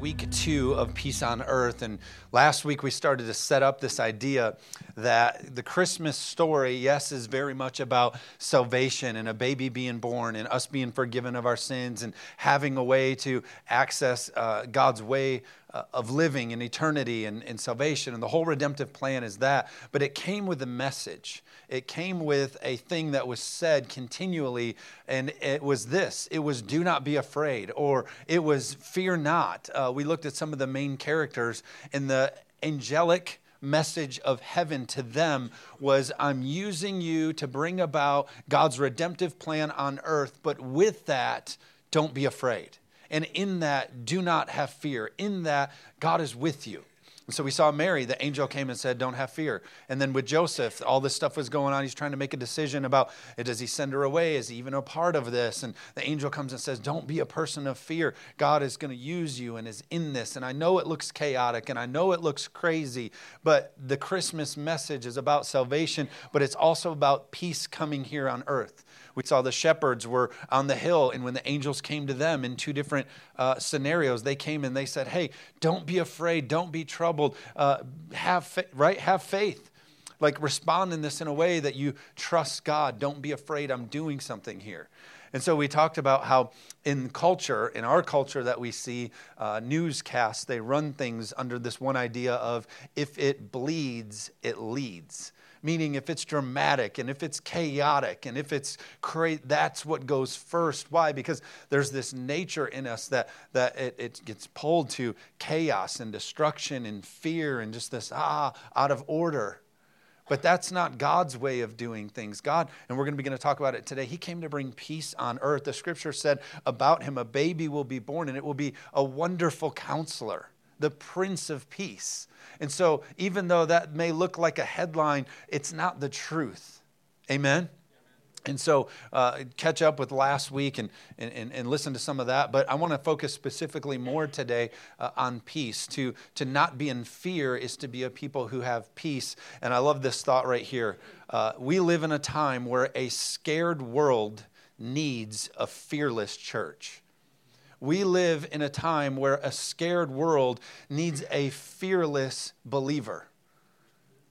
week two of Peace on Earth. And last week we started to set up this idea that the Christmas story, yes, is very much about salvation and a baby being born and us being forgiven of our sins and having a way to access uh, God's way uh, of living in eternity and, and salvation. And the whole redemptive plan is that. But it came with a message, it came with a thing that was said continually. And it was this it was, do not be afraid, or it was, fear not. Uh, we looked at some of the main characters, and the angelic message of heaven to them was I'm using you to bring about God's redemptive plan on earth, but with that, don't be afraid. And in that, do not have fear. In that, God is with you. And so we saw Mary, the angel came and said, Don't have fear. And then with Joseph, all this stuff was going on. He's trying to make a decision about eh, does he send her away? Is he even a part of this? And the angel comes and says, Don't be a person of fear. God is going to use you and is in this. And I know it looks chaotic and I know it looks crazy, but the Christmas message is about salvation, but it's also about peace coming here on earth. We saw the shepherds were on the hill, and when the angels came to them in two different uh, scenarios, they came and they said, "Hey, don't be afraid, don't be troubled, uh, have fa- right, have faith." Like respond in this in a way that you trust God. Don't be afraid. I'm doing something here. And so we talked about how in culture, in our culture that we see, uh, newscasts, they run things under this one idea of if it bleeds, it leads meaning if it's dramatic and if it's chaotic and if it's crazy, that's what goes first. Why? Because there's this nature in us that, that it, it gets pulled to chaos and destruction and fear and just this, ah, out of order. But that's not God's way of doing things. God, and we're going to begin to talk about it today, He came to bring peace on earth. The scripture said about Him, a baby will be born, and it will be a wonderful counselor, the Prince of Peace. And so, even though that may look like a headline, it's not the truth. Amen? And so, uh, catch up with last week and, and, and listen to some of that. But I want to focus specifically more today uh, on peace. To, to not be in fear is to be a people who have peace. And I love this thought right here. Uh, we live in a time where a scared world needs a fearless church. We live in a time where a scared world needs a fearless believer,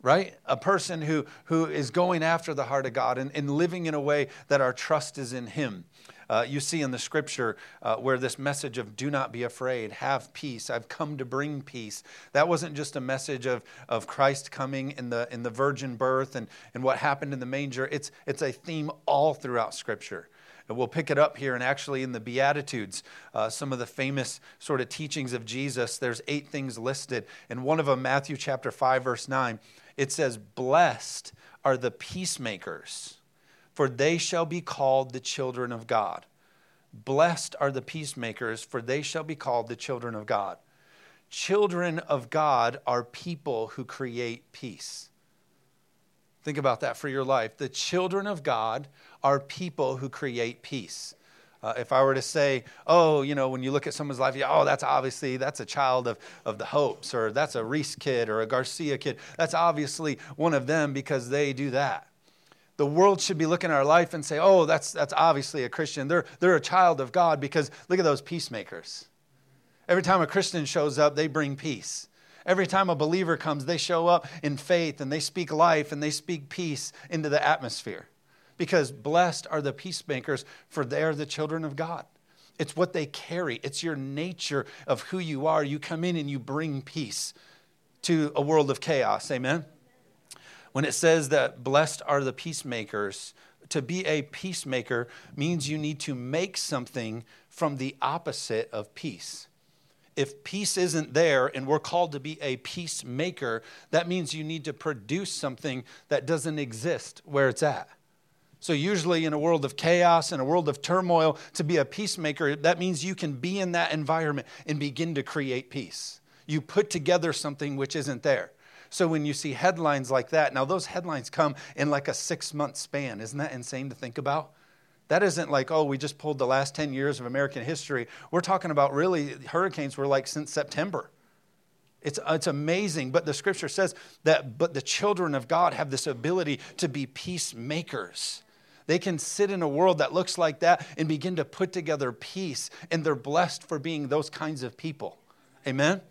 right? A person who, who is going after the heart of God and, and living in a way that our trust is in Him. Uh, you see in the scripture uh, where this message of do not be afraid, have peace, I've come to bring peace. That wasn't just a message of, of Christ coming in the, in the virgin birth and, and what happened in the manger. It's, it's a theme all throughout scripture. And we'll pick it up here and actually in the Beatitudes, uh, some of the famous sort of teachings of Jesus. There's eight things listed. And one of them, Matthew chapter 5, verse 9, it says, Blessed are the peacemakers, for they shall be called the children of God. Blessed are the peacemakers, for they shall be called the children of God. Children of God are people who create peace. Think about that for your life. The children of God are people who create peace. Uh, if I were to say, oh, you know, when you look at someone's life, yeah, oh, that's obviously, that's a child of, of the Hopes, or that's a Reese kid, or a Garcia kid. That's obviously one of them because they do that. The world should be looking at our life and say, oh, that's, that's obviously a Christian. They're, they're a child of God because look at those peacemakers. Every time a Christian shows up, they bring peace. Every time a believer comes, they show up in faith and they speak life and they speak peace into the atmosphere. Because blessed are the peacemakers, for they are the children of God. It's what they carry, it's your nature of who you are. You come in and you bring peace to a world of chaos. Amen? When it says that blessed are the peacemakers, to be a peacemaker means you need to make something from the opposite of peace if peace isn't there and we're called to be a peacemaker, that means you need to produce something that doesn't exist where it's at. So, usually in a world of chaos, in a world of turmoil, to be a peacemaker, that means you can be in that environment and begin to create peace. You put together something which isn't there. So, when you see headlines like that, now those headlines come in like a six month span. Isn't that insane to think about? That isn't like, oh, we just pulled the last 10 years of American history. We're talking about really, hurricanes were like since September. It's, uh, it's amazing, but the scripture says that, but the children of God have this ability to be peacemakers. They can sit in a world that looks like that and begin to put together peace, and they're blessed for being those kinds of people. Amen?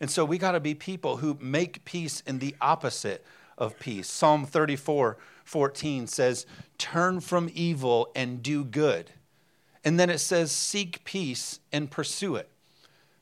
And so we got to be people who make peace in the opposite of peace. Psalm 34 14 says, Turn from evil and do good. And then it says, Seek peace and pursue it.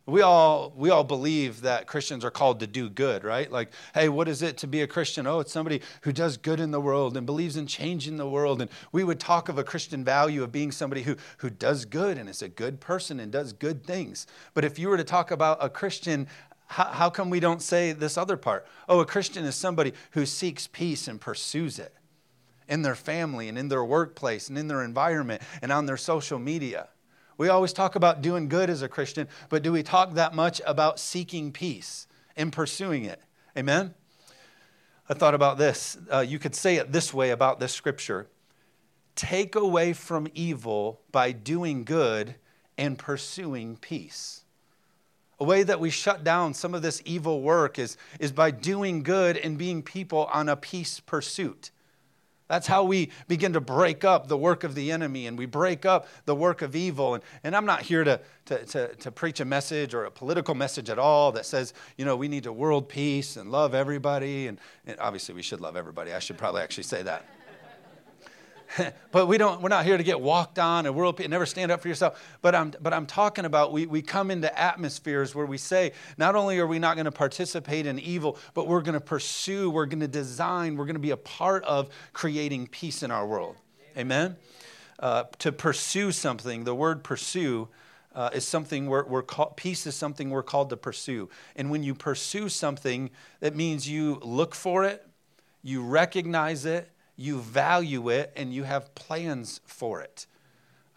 We all, we all believe that Christians are called to do good, right? Like, hey, what is it to be a Christian? Oh, it's somebody who does good in the world and believes in changing the world. And we would talk of a Christian value of being somebody who, who does good and is a good person and does good things. But if you were to talk about a Christian, how, how come we don't say this other part? Oh, a Christian is somebody who seeks peace and pursues it in their family and in their workplace and in their environment and on their social media. We always talk about doing good as a Christian, but do we talk that much about seeking peace and pursuing it? Amen? I thought about this. Uh, you could say it this way about this scripture take away from evil by doing good and pursuing peace. A way that we shut down some of this evil work is, is by doing good and being people on a peace pursuit. That's how we begin to break up the work of the enemy and we break up the work of evil. And, and I'm not here to, to, to, to, preach a message or a political message at all that says, you know, we need to world peace and love everybody. And, and obviously, we should love everybody. I should probably actually say that. but we don't, we're not here to get walked on and world never stand up for yourself. But I'm, but I'm talking about we, we come into atmospheres where we say, not only are we not going to participate in evil, but we're going to pursue, we're going to design, we're going to be a part of creating peace in our world. Amen? Uh, to pursue something, the word pursue uh, is something we're, we're called, peace is something we're called to pursue. And when you pursue something, that means you look for it, you recognize it, you value it, and you have plans for it.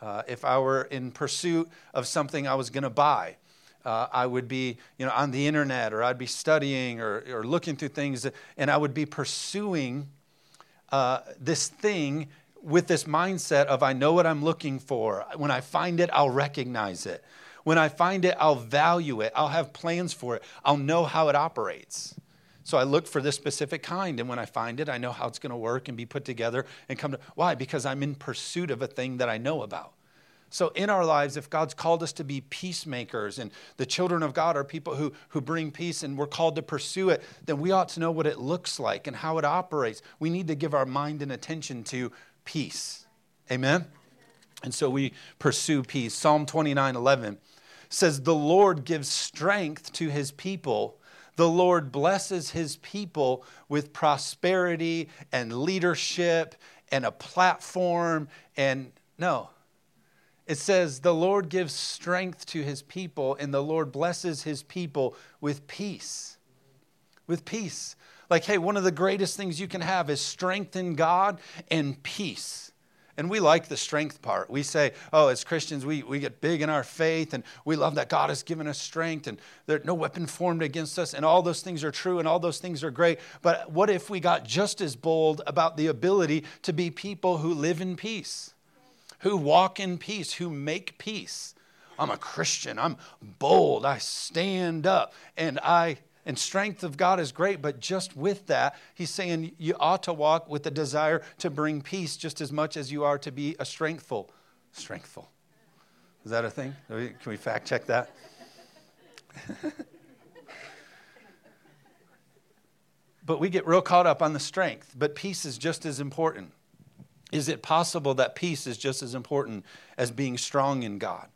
Uh, if I were in pursuit of something I was going to buy, uh, I would be, you know, on the internet, or I'd be studying, or, or looking through things, and I would be pursuing uh, this thing with this mindset of I know what I'm looking for. When I find it, I'll recognize it. When I find it, I'll value it. I'll have plans for it. I'll know how it operates. So I look for this specific kind, and when I find it, I know how it's going to work and be put together and come to. Why? Because I'm in pursuit of a thing that I know about. So, in our lives, if God's called us to be peacemakers and the children of God are people who, who bring peace and we're called to pursue it, then we ought to know what it looks like and how it operates. We need to give our mind and attention to peace. Amen? And so we pursue peace. Psalm 29 11 says, The Lord gives strength to his people the Lord blesses his people with prosperity and leadership and a platform. And no, it says, the Lord gives strength to his people, and the Lord blesses his people with peace. With peace. Like, hey, one of the greatest things you can have is strength in God and peace. And we like the strength part. We say, oh, as Christians, we, we get big in our faith and we love that God has given us strength and there's no weapon formed against us. And all those things are true and all those things are great. But what if we got just as bold about the ability to be people who live in peace, who walk in peace, who make peace? I'm a Christian. I'm bold. I stand up and I and strength of God is great, but just with that, he's saying you ought to walk with the desire to bring peace just as much as you are to be a strengthful. Strengthful. Is that a thing? Can we fact check that? but we get real caught up on the strength, but peace is just as important. Is it possible that peace is just as important as being strong in God?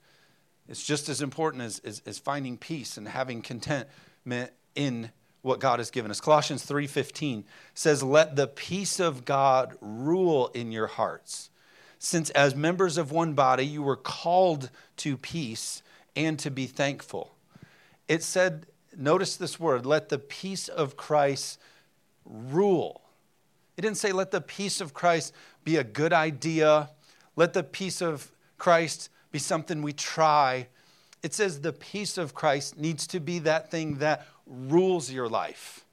It's just as important as, as, as finding peace and having contentment in what God has given us. Colossians 3:15 says, "Let the peace of God rule in your hearts, since as members of one body you were called to peace and to be thankful." It said, notice this word, "Let the peace of Christ rule." It didn't say let the peace of Christ be a good idea. Let the peace of Christ be something we try. It says the peace of Christ needs to be that thing that rules your life.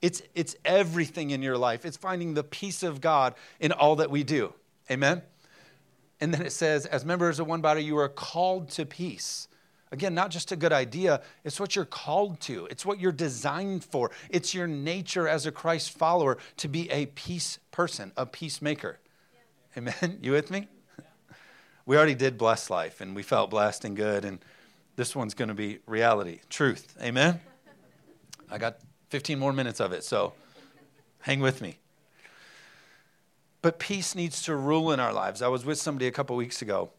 It's, it's everything in your life. It's finding the peace of God in all that we do. Amen? And then it says, as members of one body, you are called to peace. Again, not just a good idea, it's what you're called to. It's what you're designed for. It's your nature as a Christ follower to be a peace person, a peacemaker. Yeah. Amen? You with me? Yeah. We already did bless life and we felt blessed and good. And This one's going to be reality, truth. Amen? I got 15 more minutes of it, so hang with me. But peace needs to rule in our lives. I was with somebody a couple weeks ago,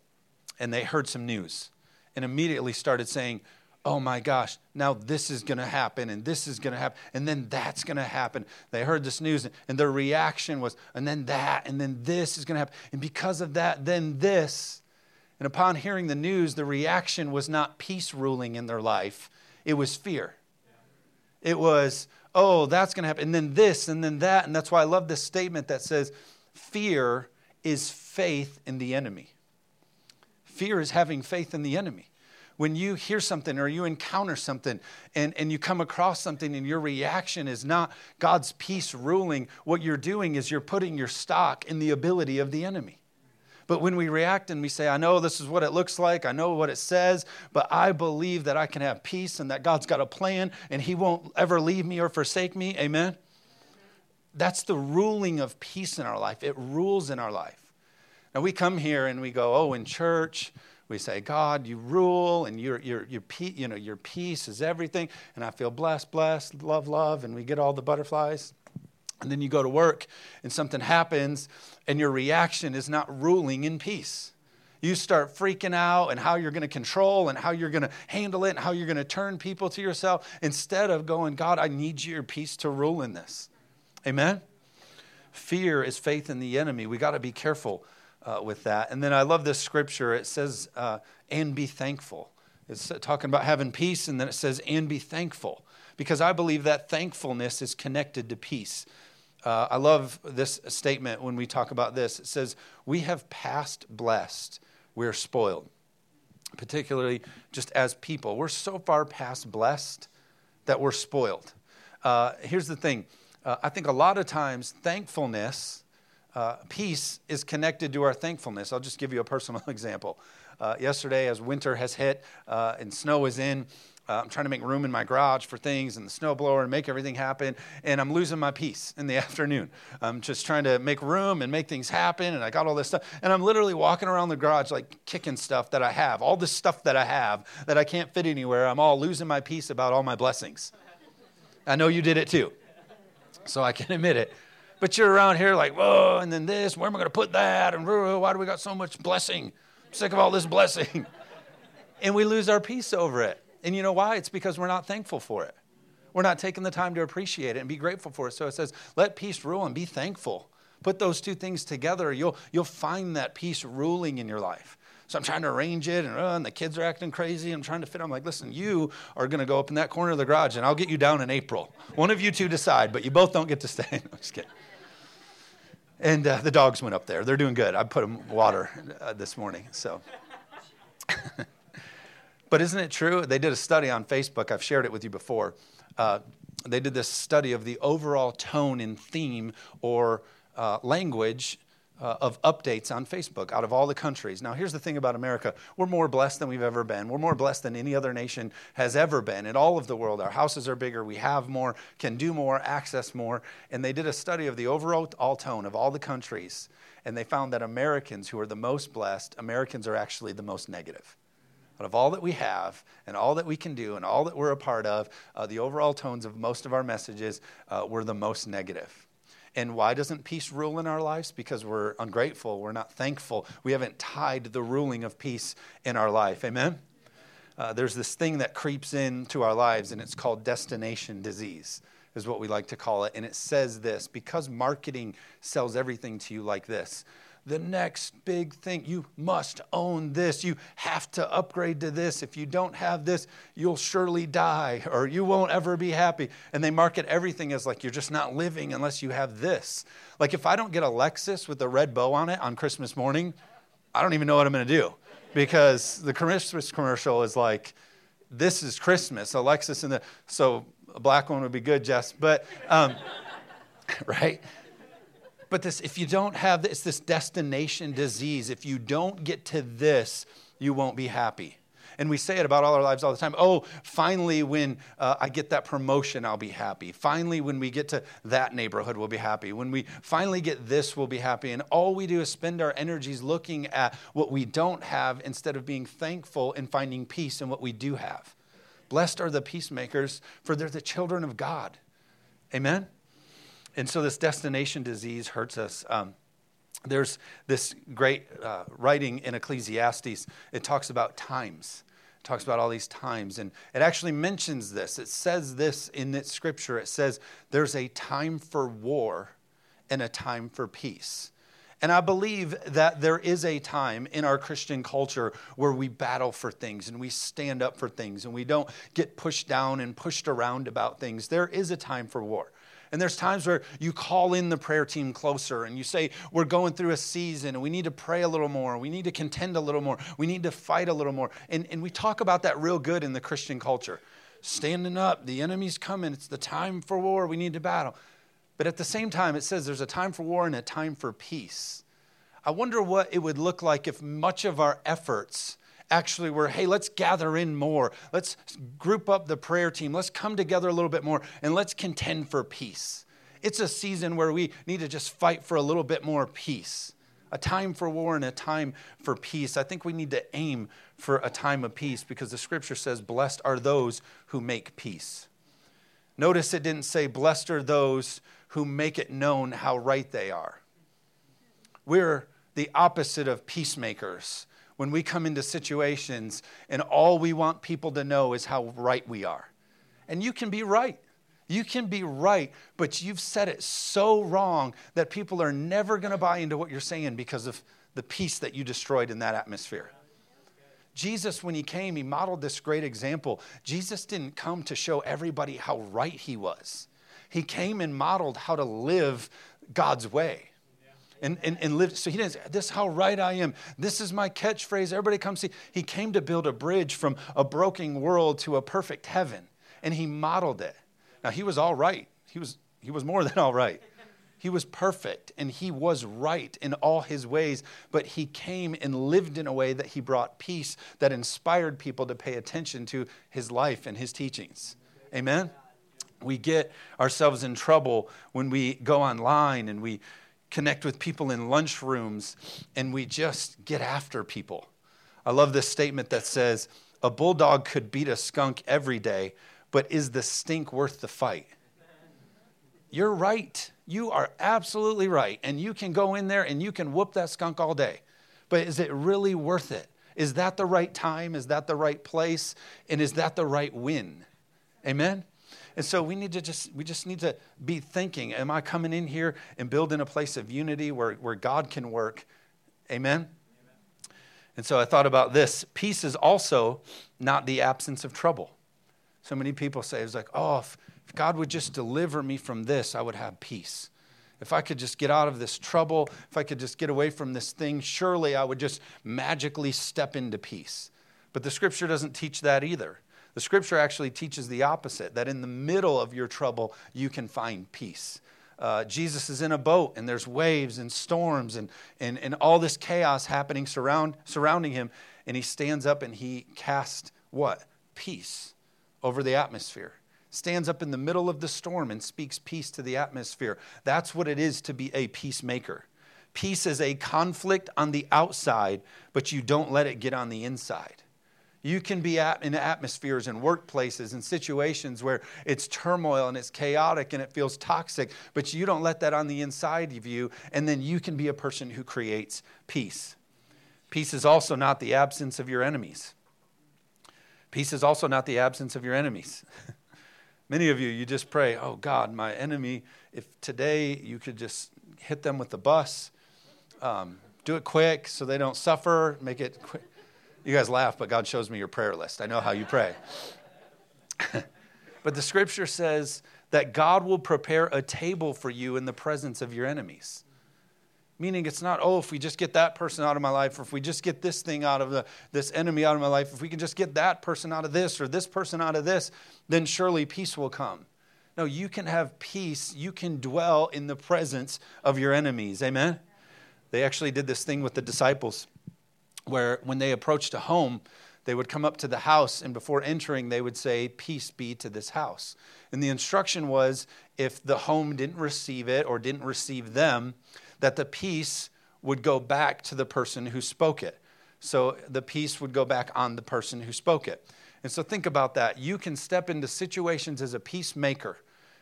and they heard some news and immediately started saying, Oh my gosh, now this is going to happen, and this is going to happen, and then that's going to happen. They heard this news, and their reaction was, and then that, and then this is going to happen. And because of that, then this. And upon hearing the news, the reaction was not peace ruling in their life, it was fear. It was, oh, that's going to happen, and then this, and then that. And that's why I love this statement that says, fear is faith in the enemy. Fear is having faith in the enemy. When you hear something or you encounter something and, and you come across something and your reaction is not God's peace ruling, what you're doing is you're putting your stock in the ability of the enemy. But when we react and we say, I know this is what it looks like, I know what it says, but I believe that I can have peace and that God's got a plan and He won't ever leave me or forsake me, amen? That's the ruling of peace in our life. It rules in our life. Now we come here and we go, oh, in church, we say, God, you rule, and your, your, your, you know, your peace is everything. And I feel blessed, blessed, love, love, and we get all the butterflies. And then you go to work, and something happens, and your reaction is not ruling in peace. You start freaking out and how you're going to control and how you're going to handle it and how you're going to turn people to yourself instead of going, God, I need your peace to rule in this. Amen? Fear is faith in the enemy. We got to be careful uh, with that. And then I love this scripture. It says, uh, and be thankful. It's talking about having peace, and then it says, and be thankful. Because I believe that thankfulness is connected to peace. Uh, I love this statement when we talk about this. It says, We have passed blessed, we're spoiled. Particularly just as people. We're so far past blessed that we're spoiled. Uh, here's the thing uh, I think a lot of times thankfulness uh, peace is connected to our thankfulness. I'll just give you a personal example. Uh, yesterday, as winter has hit uh, and snow is in, uh, I'm trying to make room in my garage for things and the snowblower and make everything happen, and I'm losing my peace in the afternoon. I'm just trying to make room and make things happen, and I got all this stuff, and I'm literally walking around the garage like kicking stuff that I have, all this stuff that I have that I can't fit anywhere. I'm all losing my peace about all my blessings. I know you did it too, so I can admit it. But you're around here like, whoa, and then this, where am I going to put that? And why do we got so much blessing? I'm sick of all this blessing. and we lose our peace over it. And you know why? It's because we're not thankful for it. We're not taking the time to appreciate it and be grateful for it. So it says, let peace rule and be thankful. Put those two things together, you'll, you'll find that peace ruling in your life. So I'm trying to arrange it, and, uh, and the kids are acting crazy. I'm trying to fit. I'm like, listen, you are going to go up in that corner of the garage, and I'll get you down in April. One of you two decide, but you both don't get to stay. no, I'm just kidding. And uh, the dogs went up there. They're doing good. I put them water uh, this morning. So, but isn't it true? They did a study on Facebook. I've shared it with you before. Uh, they did this study of the overall tone and theme or uh, language uh, of updates on Facebook out of all the countries. Now, here's the thing about America we're more blessed than we've ever been. We're more blessed than any other nation has ever been in all of the world. Our houses are bigger, we have more, can do more, access more. And they did a study of the overall tone of all the countries, and they found that Americans who are the most blessed, Americans are actually the most negative. Out of all that we have and all that we can do and all that we're a part of, uh, the overall tones of most of our messages uh, were the most negative. And why doesn't peace rule in our lives? Because we're ungrateful, we're not thankful, we haven't tied the ruling of peace in our life. Amen? Uh, there's this thing that creeps into our lives, and it's called destination disease, is what we like to call it. And it says this because marketing sells everything to you like this the next big thing. You must own this. You have to upgrade to this. If you don't have this, you'll surely die or you won't ever be happy. And they market everything as like you're just not living unless you have this. Like if I don't get a Lexus with a red bow on it on Christmas morning, I don't even know what I'm going to do because the Christmas commercial is like, this is Christmas, a Lexus in the, so a black one would be good, Jess, but, um, right? But this, if you don't have this, this destination disease, if you don't get to this, you won't be happy. And we say it about all our lives all the time. Oh, finally, when uh, I get that promotion, I'll be happy. Finally, when we get to that neighborhood, we'll be happy. When we finally get this, we'll be happy. And all we do is spend our energies looking at what we don't have instead of being thankful and finding peace in what we do have. Blessed are the peacemakers, for they're the children of God. Amen? And so this destination disease hurts us. Um, there's this great uh, writing in Ecclesiastes. It talks about times. It talks about all these times. And it actually mentions this. It says this in its scripture. It says, there's a time for war and a time for peace. And I believe that there is a time in our Christian culture where we battle for things and we stand up for things and we don't get pushed down and pushed around about things. There is a time for war. And there's times where you call in the prayer team closer and you say, We're going through a season and we need to pray a little more. We need to contend a little more. We need to fight a little more. And, and we talk about that real good in the Christian culture. Standing up, the enemy's coming. It's the time for war. We need to battle. But at the same time, it says there's a time for war and a time for peace. I wonder what it would look like if much of our efforts actually were hey, let's gather in more. Let's group up the prayer team. Let's come together a little bit more and let's contend for peace. It's a season where we need to just fight for a little bit more peace. A time for war and a time for peace. I think we need to aim for a time of peace because the scripture says, Blessed are those who make peace. Notice it didn't say, Blessed are those who make it known how right they are. We're the opposite of peacemakers when we come into situations and all we want people to know is how right we are. And you can be right. You can be right, but you've said it so wrong that people are never going to buy into what you're saying because of the peace that you destroyed in that atmosphere. Jesus, when he came, he modeled this great example. Jesus didn't come to show everybody how right he was, he came and modeled how to live God's way. And, and, and live. So he didn't say, This is how right I am. This is my catchphrase. Everybody come see. He came to build a bridge from a broken world to a perfect heaven. And he modeled it. Now he was all right. He was, he was more than all right. He was perfect and he was right in all his ways, but he came and lived in a way that he brought peace that inspired people to pay attention to his life and his teachings. Amen? We get ourselves in trouble when we go online and we connect with people in lunchrooms and we just get after people. I love this statement that says, A bulldog could beat a skunk every day, but is the stink worth the fight? You're right. You are absolutely right. And you can go in there and you can whoop that skunk all day. But is it really worth it? Is that the right time? Is that the right place? And is that the right win? Amen? And so we need to just we just need to be thinking, am I coming in here and building a place of unity where, where God can work? Amen? Amen. And so I thought about this. Peace is also not the absence of trouble. So many people say, it's like, oh, if, if God would just deliver me from this, I would have peace. If I could just get out of this trouble, if I could just get away from this thing, surely I would just magically step into peace. But the scripture doesn't teach that either. The scripture actually teaches the opposite that in the middle of your trouble, you can find peace. Uh, Jesus is in a boat and there's waves and storms and, and, and all this chaos happening surround, surrounding him. And he stands up and he casts what? Peace over the atmosphere. Stands up in the middle of the storm and speaks peace to the atmosphere. That's what it is to be a peacemaker. Peace is a conflict on the outside, but you don't let it get on the inside. You can be at, in atmospheres and workplaces and situations where it's turmoil and it's chaotic and it feels toxic, but you don't let that on the inside of you, and then you can be a person who creates peace. Peace is also not the absence of your enemies. Peace is also not the absence of your enemies. Many of you, you just pray, oh God, my enemy, if today you could just hit them with the bus, um, do it quick so they don't suffer, make it quick. You guys laugh, but God shows me your prayer list. I know how you pray. but the scripture says that God will prepare a table for you in the presence of your enemies. Meaning, it's not, oh, if we just get that person out of my life, or if we just get this thing out of the, this enemy out of my life, if we can just get that person out of this, or this person out of this, then surely peace will come. No, you can have peace. You can dwell in the presence of your enemies. Amen? They actually did this thing with the disciples where when they approached a home, they would come up to the house, and before entering, they would say, Peace be to this house. And the instruction was if the home didn't receive it or didn't receive them, that the peace would go back to the person who spoke it. So the peace would go back on the person who spoke it. And so think about that. You can step into situations as a peacemaker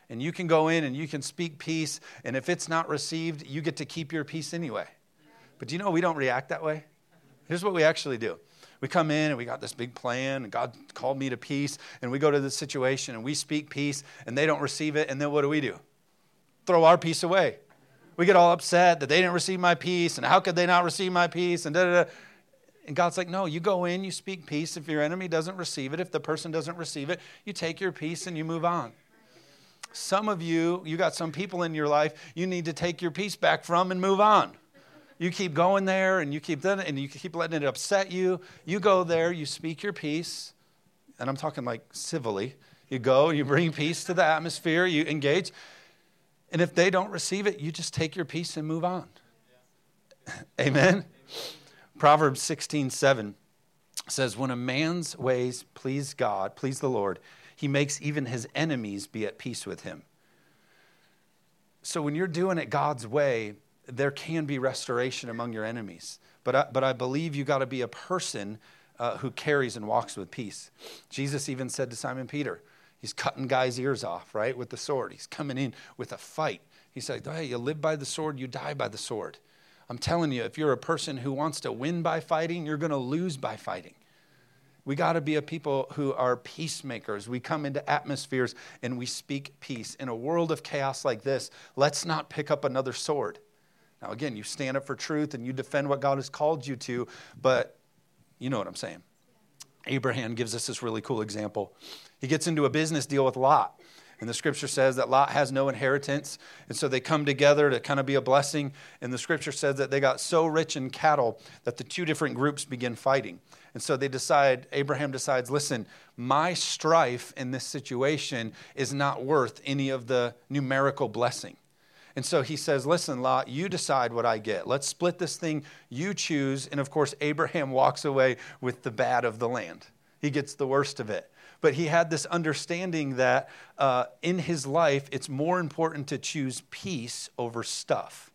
and you can go in and you can speak peace. And if it's not received, you get to keep your peace anyway. But do you know we don't react that way? Here's what we actually do. We come in and we got this big plan, and God called me to peace, and we go to the situation and we speak peace, and they don't receive it, and then what do we do? Throw our peace away. We get all upset that they didn't receive my peace, and how could they not receive my peace, and da da da. And God's like, no, you go in, you speak peace. If your enemy doesn't receive it, if the person doesn't receive it, you take your peace and you move on. Some of you, you got some people in your life you need to take your peace back from and move on. You keep going there and you keep doing it and you keep letting it upset you. You go there, you speak your peace, and I'm talking like civilly. You go, you bring peace to the atmosphere, you engage. And if they don't receive it, you just take your peace and move on. Amen. Proverbs 16, 7 says, When a man's ways please God, please the Lord, he makes even his enemies be at peace with him. So when you're doing it God's way, there can be restoration among your enemies. But I, but I believe you got to be a person uh, who carries and walks with peace. Jesus even said to Simon Peter, he's cutting guys' ears off, right, with the sword. He's coming in with a fight. He said, Hey, you live by the sword, you die by the sword. I'm telling you, if you're a person who wants to win by fighting, you're going to lose by fighting. We got to be a people who are peacemakers. We come into atmospheres and we speak peace. In a world of chaos like this, let's not pick up another sword. Now, again, you stand up for truth and you defend what God has called you to, but you know what I'm saying. Abraham gives us this really cool example. He gets into a business deal with Lot. And the scripture says that Lot has no inheritance. And so they come together to kind of be a blessing. And the scripture says that they got so rich in cattle that the two different groups begin fighting. And so they decide, Abraham decides, listen, my strife in this situation is not worth any of the numerical blessing. And so he says, Listen, Lot, you decide what I get. Let's split this thing. You choose. And of course, Abraham walks away with the bad of the land. He gets the worst of it but he had this understanding that uh, in his life, it's more important to choose peace over stuff.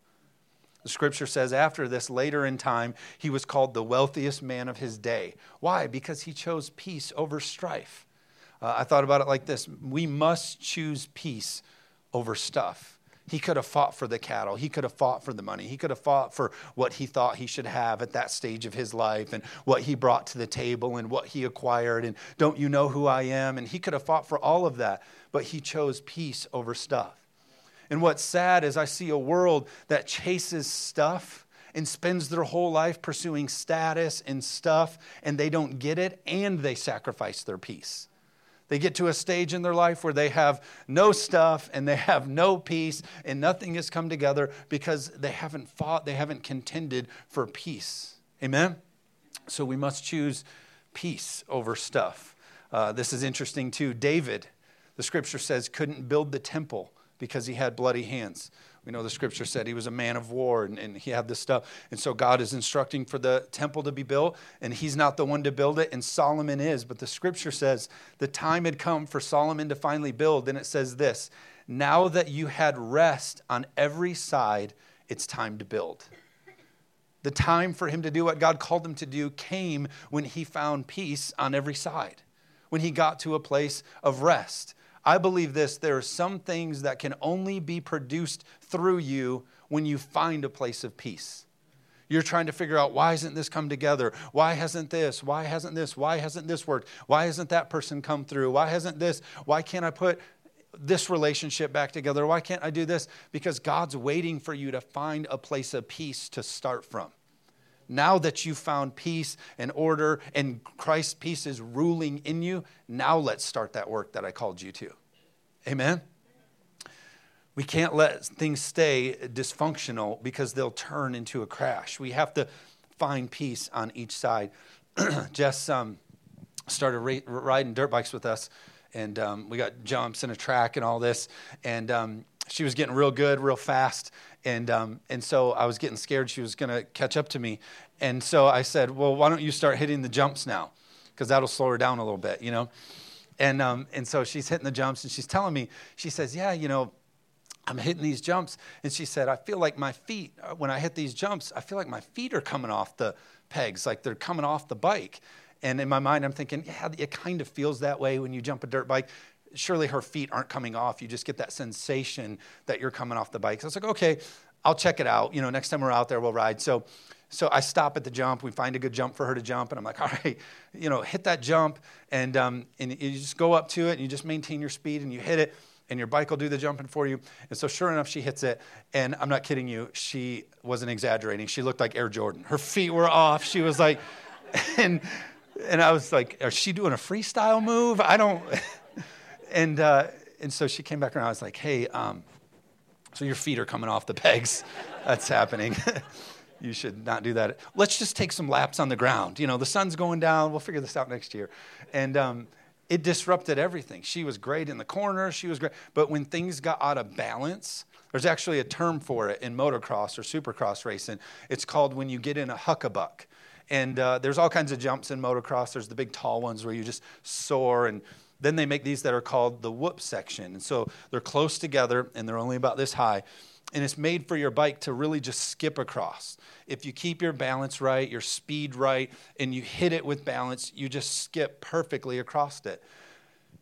The scripture says after this, later in time, he was called the wealthiest man of his day. Why? Because he chose peace over strife. Uh, I thought about it like this we must choose peace over stuff. He could have fought for the cattle. He could have fought for the money. He could have fought for what he thought he should have at that stage of his life and what he brought to the table and what he acquired and don't you know who I am? And he could have fought for all of that, but he chose peace over stuff. And what's sad is I see a world that chases stuff and spends their whole life pursuing status and stuff, and they don't get it, and they sacrifice their peace. They get to a stage in their life where they have no stuff and they have no peace and nothing has come together because they haven't fought, they haven't contended for peace. Amen? So we must choose peace over stuff. Uh, this is interesting too. David, the scripture says, couldn't build the temple because he had bloody hands. We know the scripture said he was a man of war and, and, he had this stuff. And so God is instructing for the temple to be built, and he's not the one to build it, and Solomon is. But the scripture says the time had come for Solomon to finally build. And it says this Now that you had rest on every side, it's time to build. The time for him to do what God called him to do came when he found peace on every side, when he got to a place of rest. I believe this there are some things that can only be produced through you when you find a place of peace. You're trying to figure out why hasn't this come together? Why hasn't this? Why hasn't this? Why hasn't this worked? Why hasn't that person come through? Why hasn't this? Why can't I put this relationship back together? Why can't I do this? Because God's waiting for you to find a place of peace to start from. Now that you've found peace and order and Christ's peace is ruling in you, now let's start that work that I called you to. Amen? We can't let things stay dysfunctional because they'll turn into a crash. We have to find peace on each side. Jess um, started ra- riding dirt bikes with us, and um, we got jumps and a track and all this. And um, she was getting real good, real fast. And, um, and so I was getting scared she was going to catch up to me. And so I said, Well, why don't you start hitting the jumps now? because that'll slow her down a little bit, you know? And, um, and so she's hitting the jumps and she's telling me, she says, Yeah, you know, I'm hitting these jumps. And she said, I feel like my feet, uh, when I hit these jumps, I feel like my feet are coming off the pegs, like they're coming off the bike. And in my mind, I'm thinking, yeah, it kind of feels that way when you jump a dirt bike. Surely her feet aren't coming off. You just get that sensation that you're coming off the bike. So I was like, okay, I'll check it out. You know, next time we're out there, we'll ride. So, so I stop at the jump. We find a good jump for her to jump, and I'm like, all right, you know, hit that jump, and um, and you just go up to it, and you just maintain your speed, and you hit it, and your bike will do the jumping for you. And so, sure enough, she hits it, and I'm not kidding you. She wasn't exaggerating. She looked like Air Jordan. Her feet were off. She was like, and and I was like, is she doing a freestyle move? I don't. And uh, and so she came back around. I was like, hey. Um, so your feet are coming off the pegs. That's happening. you should not do that. Let's just take some laps on the ground. You know, the sun's going down. We'll figure this out next year. And um, it disrupted everything. She was great in the corner. She was great. But when things got out of balance, there's actually a term for it in motocross or supercross racing. It's called when you get in a huckabuck. And uh, there's all kinds of jumps in motocross. There's the big tall ones where you just soar and then they make these that are called the whoop section. And so they're close together and they're only about this high. And it's made for your bike to really just skip across. If you keep your balance right, your speed right, and you hit it with balance, you just skip perfectly across it.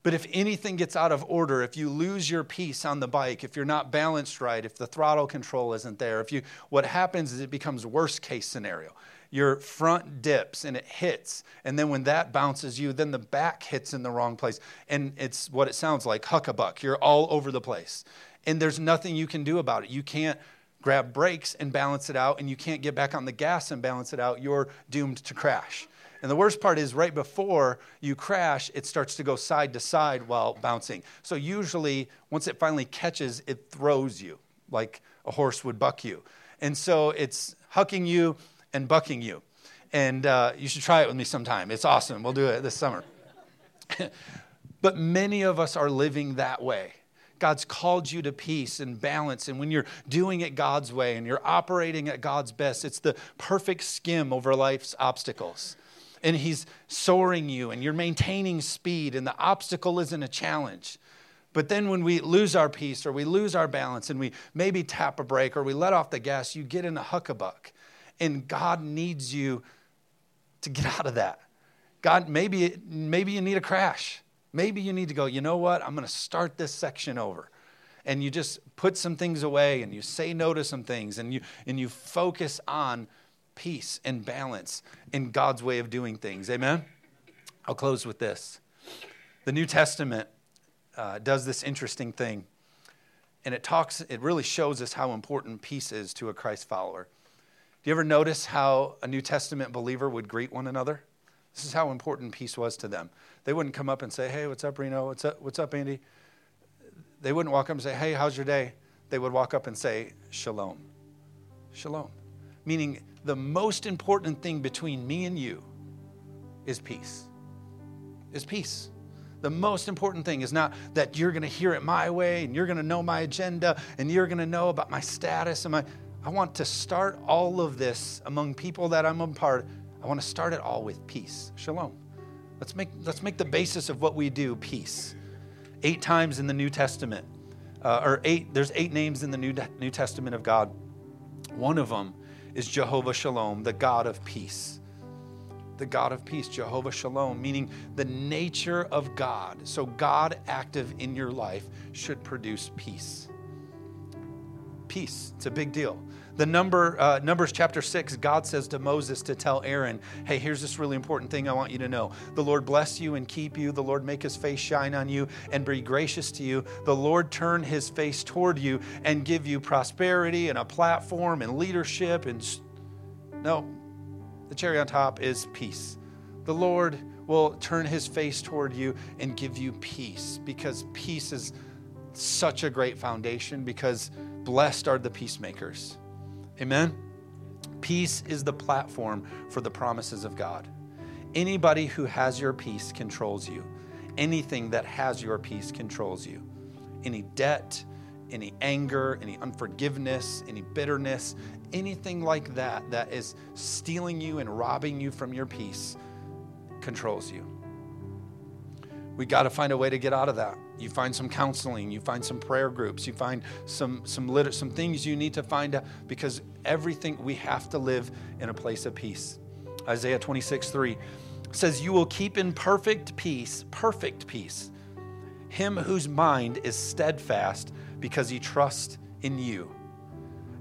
But if anything gets out of order, if you lose your peace on the bike, if you're not balanced right, if the throttle control isn't there, if you what happens is it becomes worst case scenario your front dips and it hits. And then when that bounces you, then the back hits in the wrong place. And it's what it sounds like huckabuck. You're all over the place. And there's nothing you can do about it. You can't grab brakes and balance it out, and you can't get back on the gas and balance it out. You're doomed to crash. And the worst part is right before you crash, it starts to go side to side while bouncing. So usually, once it finally catches, it throws you like a horse would buck you. And so it's hucking you and bucking you. And uh, you should try it with me sometime. It's awesome. We'll do it this summer. but many of us are living that way. God's called you to peace and balance. And when you're doing it God's way and you're operating at God's best, it's the perfect skim over life's obstacles. And He's soaring you and you're maintaining speed, and the obstacle isn't a challenge. But then when we lose our peace or we lose our balance and we maybe tap a brake or we let off the gas, you get in a huckabuck. And God needs you to get out of that. God, maybe, maybe you need a crash. Maybe you need to go, you know what? I'm going to start this section over. And you just put some things away and you say no to some things and you, and you focus on peace and balance in God's way of doing things. Amen? I'll close with this. The New Testament uh, does this interesting thing, and it talks, it really shows us how important peace is to a Christ follower. Do you ever notice how a New Testament believer would greet one another? This is how important peace was to them. They wouldn't come up and say, Hey, what's up, Reno? What's up, what's up Andy? They wouldn't walk up and say, Hey, how's your day? They would walk up and say, Shalom. Shalom. Meaning, the most important thing between me and you is peace. Is peace. The most important thing is not that you're going to hear it my way and you're going to know my agenda and you're going to know about my status and my I want to start all of this among people that I'm a part. I want to start it all with peace. Shalom. Let's make, let's make the basis of what we do peace. Eight times in the New Testament, uh, or eight, there's eight names in the New, New Testament of God. One of them is Jehovah Shalom, the God of peace. The God of peace, Jehovah Shalom, meaning the nature of God. So, God active in your life should produce peace. Peace, it's a big deal. The number, uh, Numbers chapter 6, God says to Moses to tell Aaron, hey, here's this really important thing I want you to know. The Lord bless you and keep you. The Lord make his face shine on you and be gracious to you. The Lord turn his face toward you and give you prosperity and a platform and leadership. And no, the cherry on top is peace. The Lord will turn his face toward you and give you peace because peace is such a great foundation because blessed are the peacemakers. Amen? Peace is the platform for the promises of God. Anybody who has your peace controls you. Anything that has your peace controls you. Any debt, any anger, any unforgiveness, any bitterness, anything like that that is stealing you and robbing you from your peace controls you. We got to find a way to get out of that. You find some counseling, you find some prayer groups, you find some some lit- some things you need to find out because everything we have to live in a place of peace. Isaiah 26, 3 says, You will keep in perfect peace, perfect peace, him whose mind is steadfast because he trusts in you.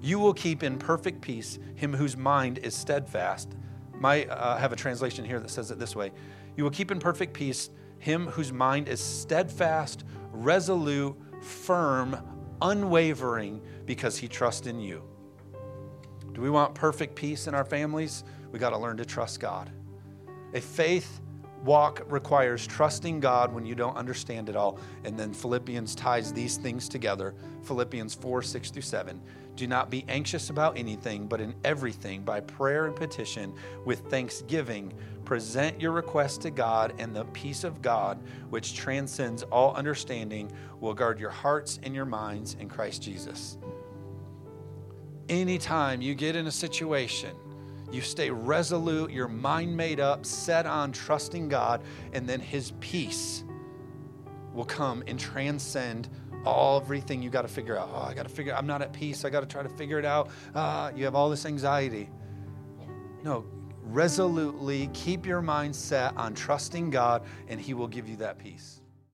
You will keep in perfect peace him whose mind is steadfast. I uh, have a translation here that says it this way You will keep in perfect peace him whose mind is steadfast, resolute, firm, unwavering, because he trusts in you. Do we want perfect peace in our families? We got to learn to trust God. A faith walk requires trusting God when you don't understand it all. And then Philippians ties these things together. Philippians 4 6 through 7. Do not be anxious about anything, but in everything, by prayer and petition, with thanksgiving, present your requests to God, and the peace of God, which transcends all understanding, will guard your hearts and your minds in Christ Jesus. Anytime you get in a situation, you stay resolute, your mind made up, set on trusting God, and then His peace will come and transcend all everything you got to figure out. Oh, I got to figure. I'm not at peace. I got to try to figure it out. Uh, you have all this anxiety. No, resolutely keep your mind set on trusting God, and He will give you that peace.